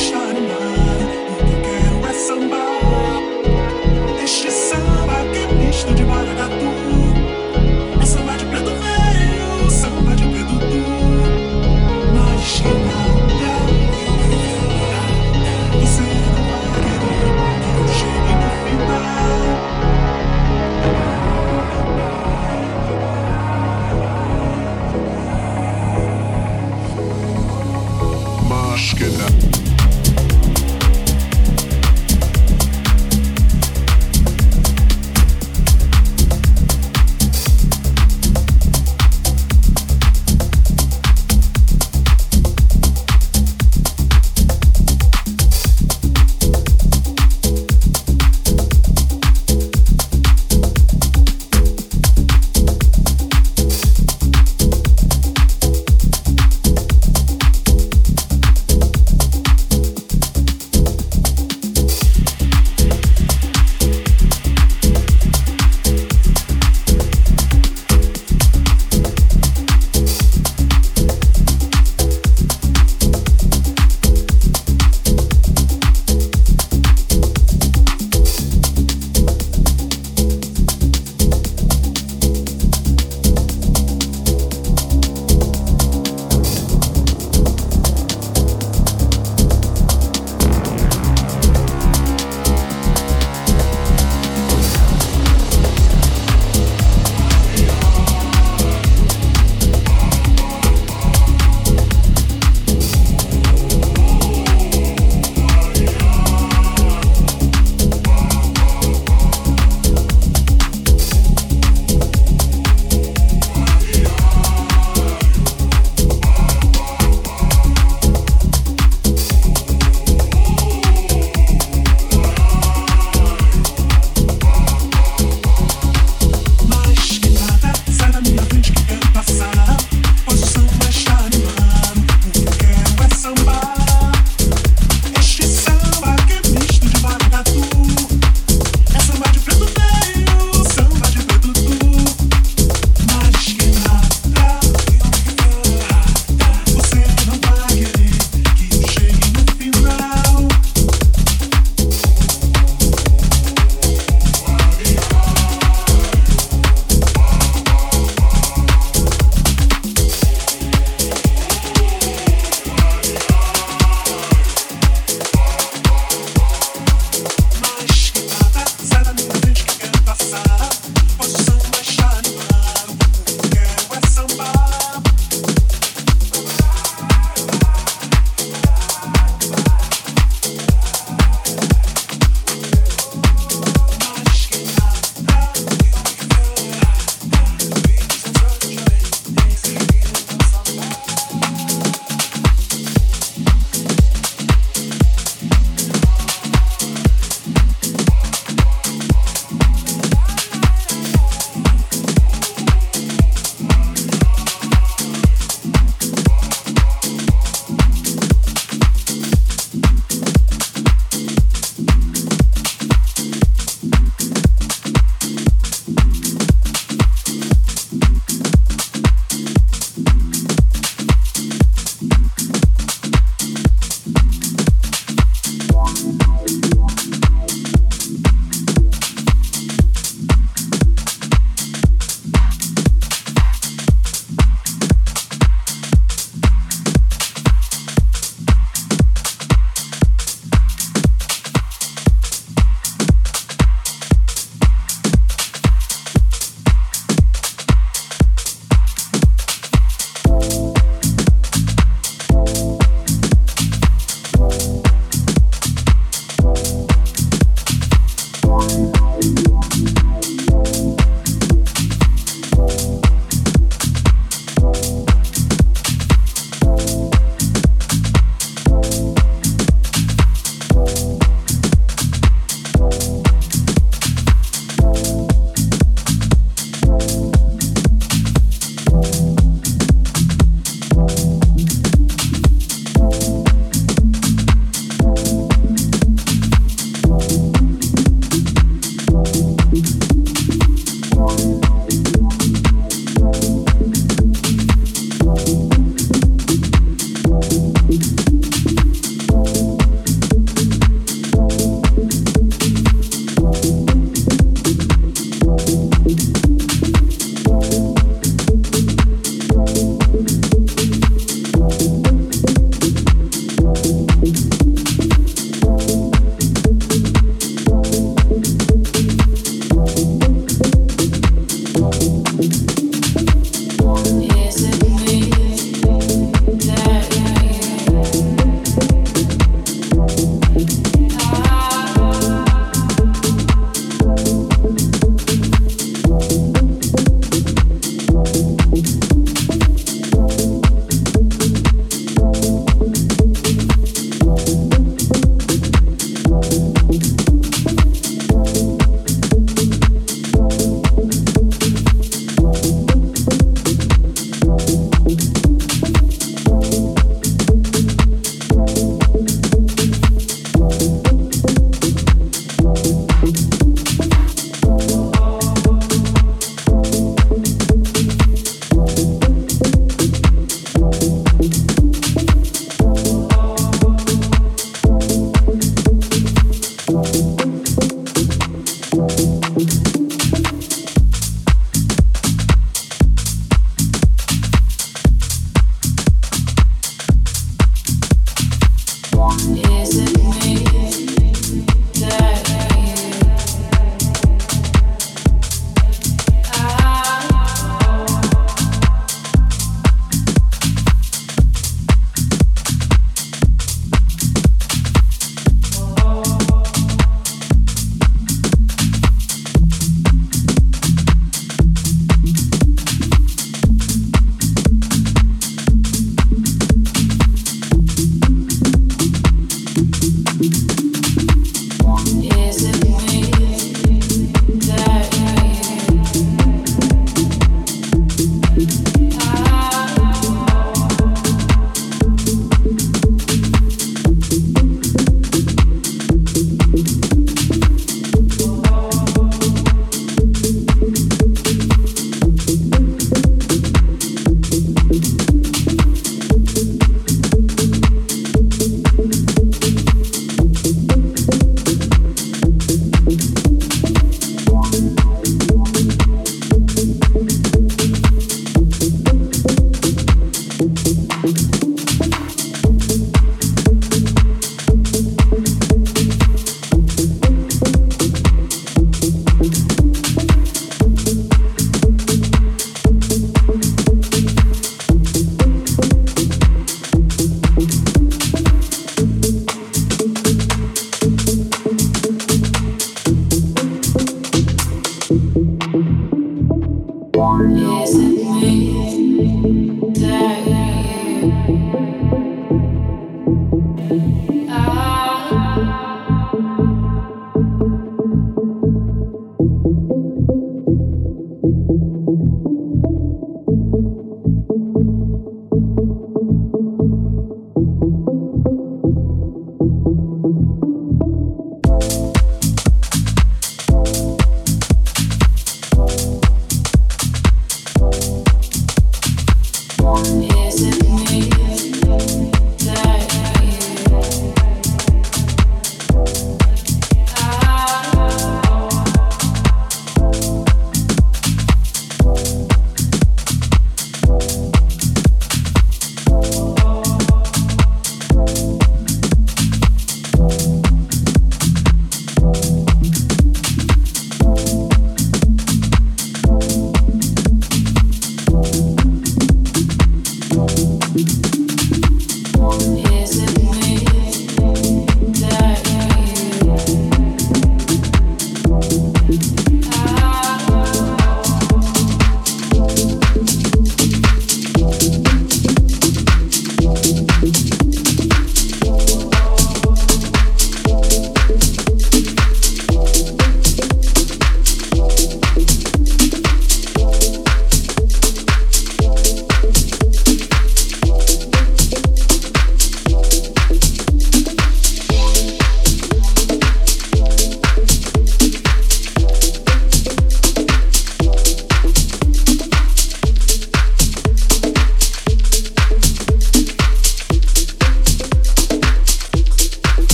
deixar no ar. O